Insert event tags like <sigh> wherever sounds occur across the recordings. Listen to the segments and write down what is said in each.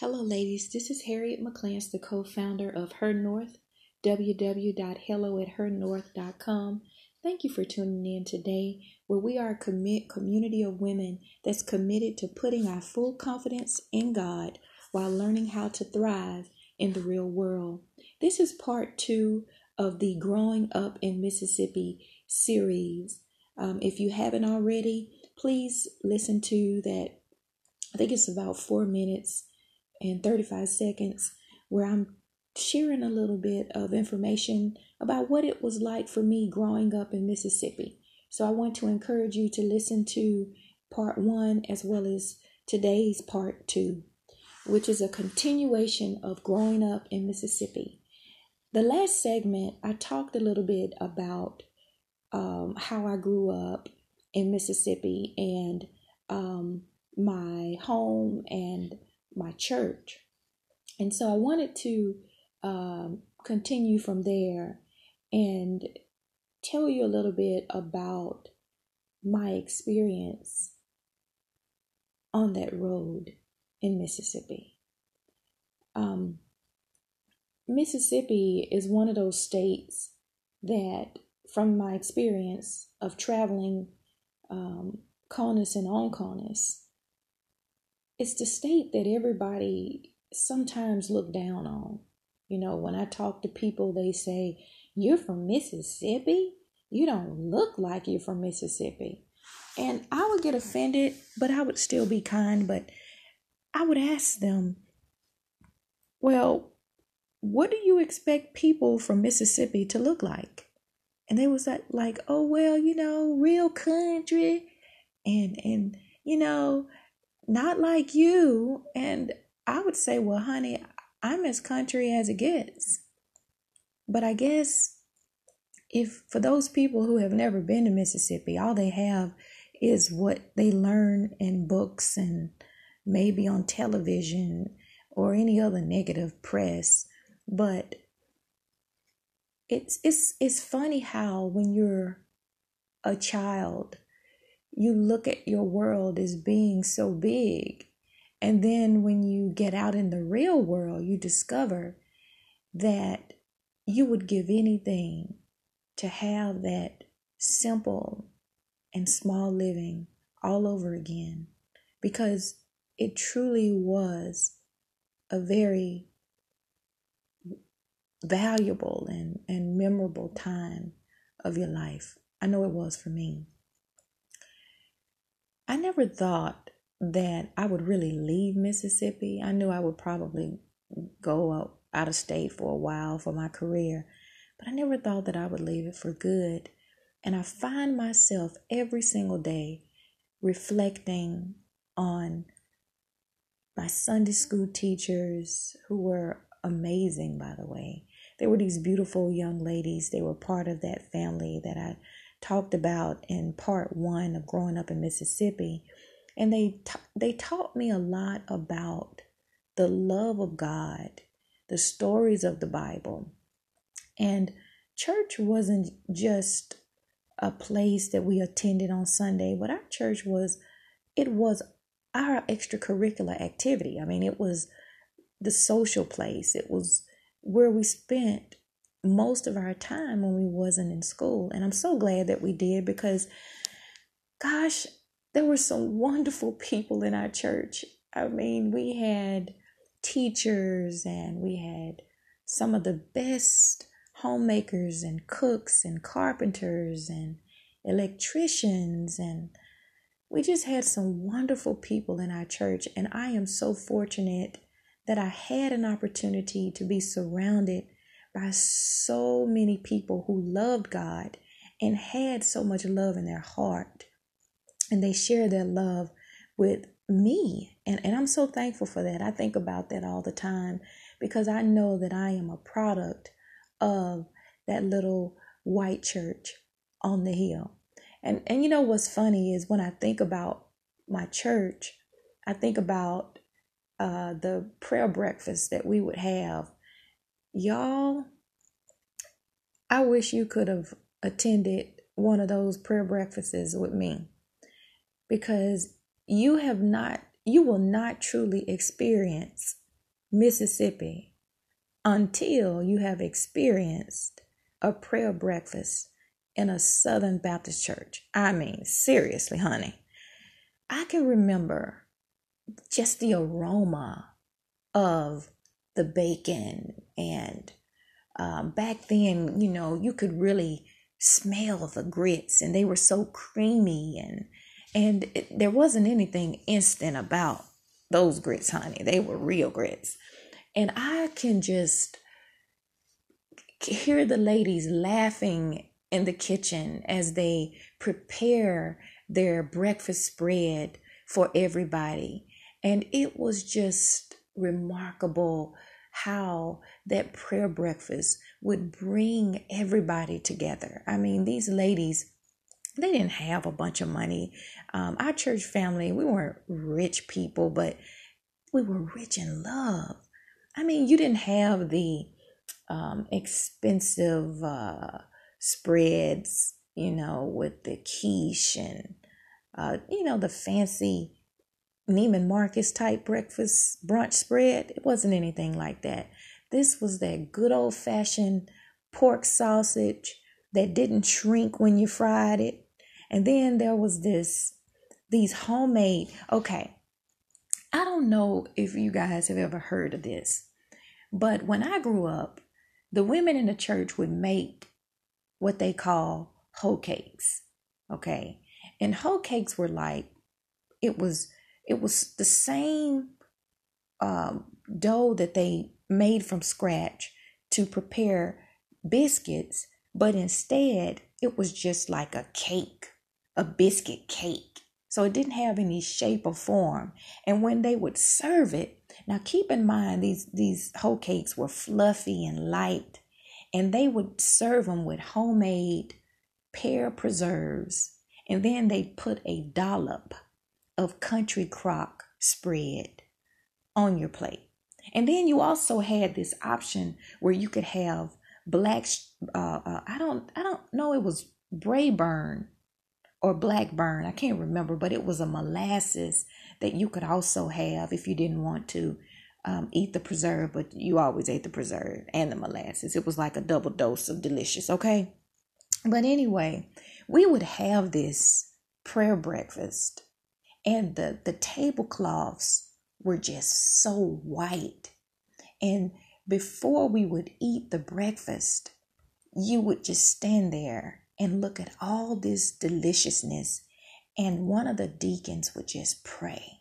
Hello, ladies. This is Harriet McClance, the co founder of Her North, www.helloathernorth.com. Thank you for tuning in today, where we are a commit community of women that's committed to putting our full confidence in God while learning how to thrive in the real world. This is part two of the Growing Up in Mississippi series. Um, if you haven't already, please listen to that. I think it's about four minutes and 35 seconds where I'm sharing a little bit of information about what it was like for me growing up in Mississippi. So I want to encourage you to listen to part one as well as today's part two, which is a continuation of growing up in Mississippi. The last segment, I talked a little bit about um, how I grew up in Mississippi and um, my home and my church. And so I wanted to um, continue from there and tell you a little bit about my experience on that road in Mississippi. Um, Mississippi is one of those states that, from my experience of traveling um, CONUS and OCONUS, it's the state that everybody sometimes look down on. You know, when I talk to people, they say, You're from Mississippi? You don't look like you're from Mississippi. And I would get offended, but I would still be kind. But I would ask them, Well, what do you expect people from Mississippi to look like? And they was like, like, oh well, you know, real country and and you know, not like you. And I would say, well, honey, I'm as country as it gets. But I guess if for those people who have never been to Mississippi, all they have is what they learn in books and maybe on television or any other negative press. But it's it's it's funny how when you're a child you look at your world as being so big. And then when you get out in the real world, you discover that you would give anything to have that simple and small living all over again because it truly was a very valuable and, and memorable time of your life. I know it was for me. Never thought that I would really leave Mississippi. I knew I would probably go out, out of state for a while for my career, but I never thought that I would leave it for good. And I find myself every single day reflecting on my Sunday school teachers who were amazing, by the way. They were these beautiful young ladies. They were part of that family that I talked about in part one of growing up in Mississippi, and they they taught me a lot about the love of God, the stories of the Bible, and church wasn't just a place that we attended on Sunday, but our church was it was our extracurricular activity. I mean, it was the social place. It was where we spent most of our time when we wasn't in school. And i'm so glad that we did because gosh there were some wonderful <laughs> people in our church. I mean we had teachers and we had some of the best homemakers and cooks and carpenters and electricians. And we just had some wonderful people in our church. And i am so fortunate that i had an opportunity to be surrounded by so many people who loved God and had so much love in their heart. And they share their love with me. And, and I'm so thankful for that. I think about that all the time because I know that I am a product of that little white church on the hill. And and you know what's funny is when I think about my church, I think about uh, the prayer breakfast that we would have Y'all, I wish you could have attended one of those prayer breakfasts with me because you have not, you will not truly experience Mississippi until you have experienced a prayer breakfast in a Southern Baptist church. I mean, seriously, honey. I can remember just the aroma of the bacon and um, back then, you know, you could really smell the grits and they were so creamy and and it, there wasn't anything instant about those grits honey. They were real grits. And i can just hear the ladies laughing in the kitchen as they prepare their breakfast spread for everybody. And it was just remarkable how that prayer breakfast would bring everybody together. I mean, these ladies, they didn't have a bunch of money. Um, our church family, we weren't rich people, but we were rich in love. I mean, you didn't have the um, expensive uh, spreads, you know, with the quiche and, uh, you know, the fancy Neiman Marcus type breakfast brunch spread. It wasn't anything like that. This was that good old fashioned pork sausage that didn't shrink when you fried it. And then there was this, these homemade, okay. I don't know if you guys have ever heard of this, but when I grew up, the women in the church would make what they call hoe cakes. Okay. And hoe cakes were like, it was it was the same um, dough that they made from scratch to prepare biscuits, but instead it was just like a cake, a biscuit cake. So it didn't have any shape or form. And when they would serve it, now keep in mind these these hoe cakes were fluffy and light, and they would serve them with homemade pear preserves, and then they put a dollop of country crock spread on your plate. And then you also had this option where you could have black uh, uh, I don't I don't know it was Brayburn or Blackburn. I can't remember, but it was a molasses that you could also have if you didn't want to um, eat the preserve, but you always ate the preserve and the molasses. It was like a double dose of delicious, okay? But anyway, we would have this prayer breakfast and the the tablecloths were just so white. And before we would eat the breakfast you would just stand there and look at all this deliciousness. And one of the deacons would just pray.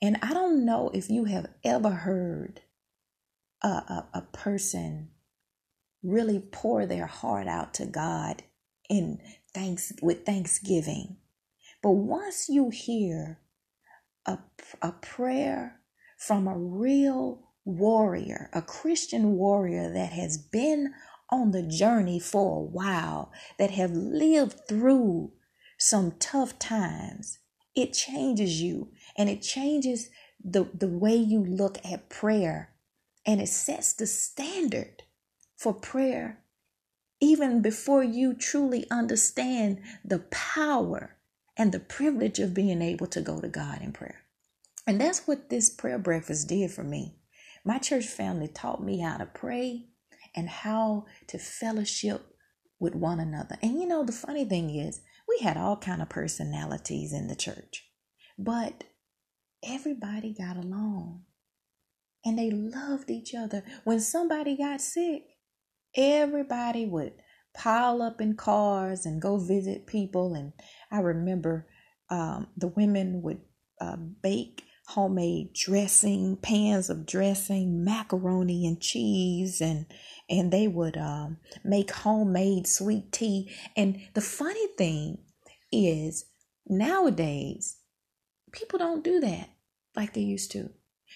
And i don't know if you have ever heard a, a, a person really pour their heart out to god in thanks with thanksgiving but once you hear a, a prayer from a real warrior, a Christian warrior that has been on the journey for a while, that have lived through some tough times, it changes you. And it changes the, the way you look at prayer. And it sets the standard for prayer even before you truly understand the power and the privilege of being able to go to God in prayer. And that's what this prayer breakfast did for me. My church family taught me how to pray and how to fellowship with one another. And you know, the funny thing is, we had all kind of personalities in the church. But everybody got along. And they loved each other. When somebody got sick, everybody would pile up in cars and go visit people. And I remember um, the women would uh, bake homemade dressing, pans of dressing, macaroni and cheese, and and they would um, make homemade sweet tea. And the funny thing is, nowadays, people don't do that like they used to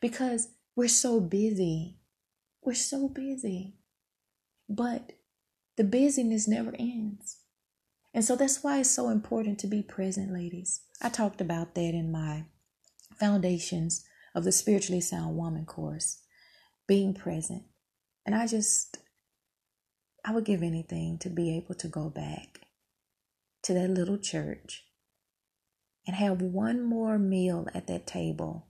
because we're so busy. We're so busy. But the busyness never ends. And so that's why it's so important to be present, ladies. I talked about that in my Foundations of the Spiritually Sound Woman course, being present. And I just, I would give anything to be able to go back to that little church and have one more meal at that table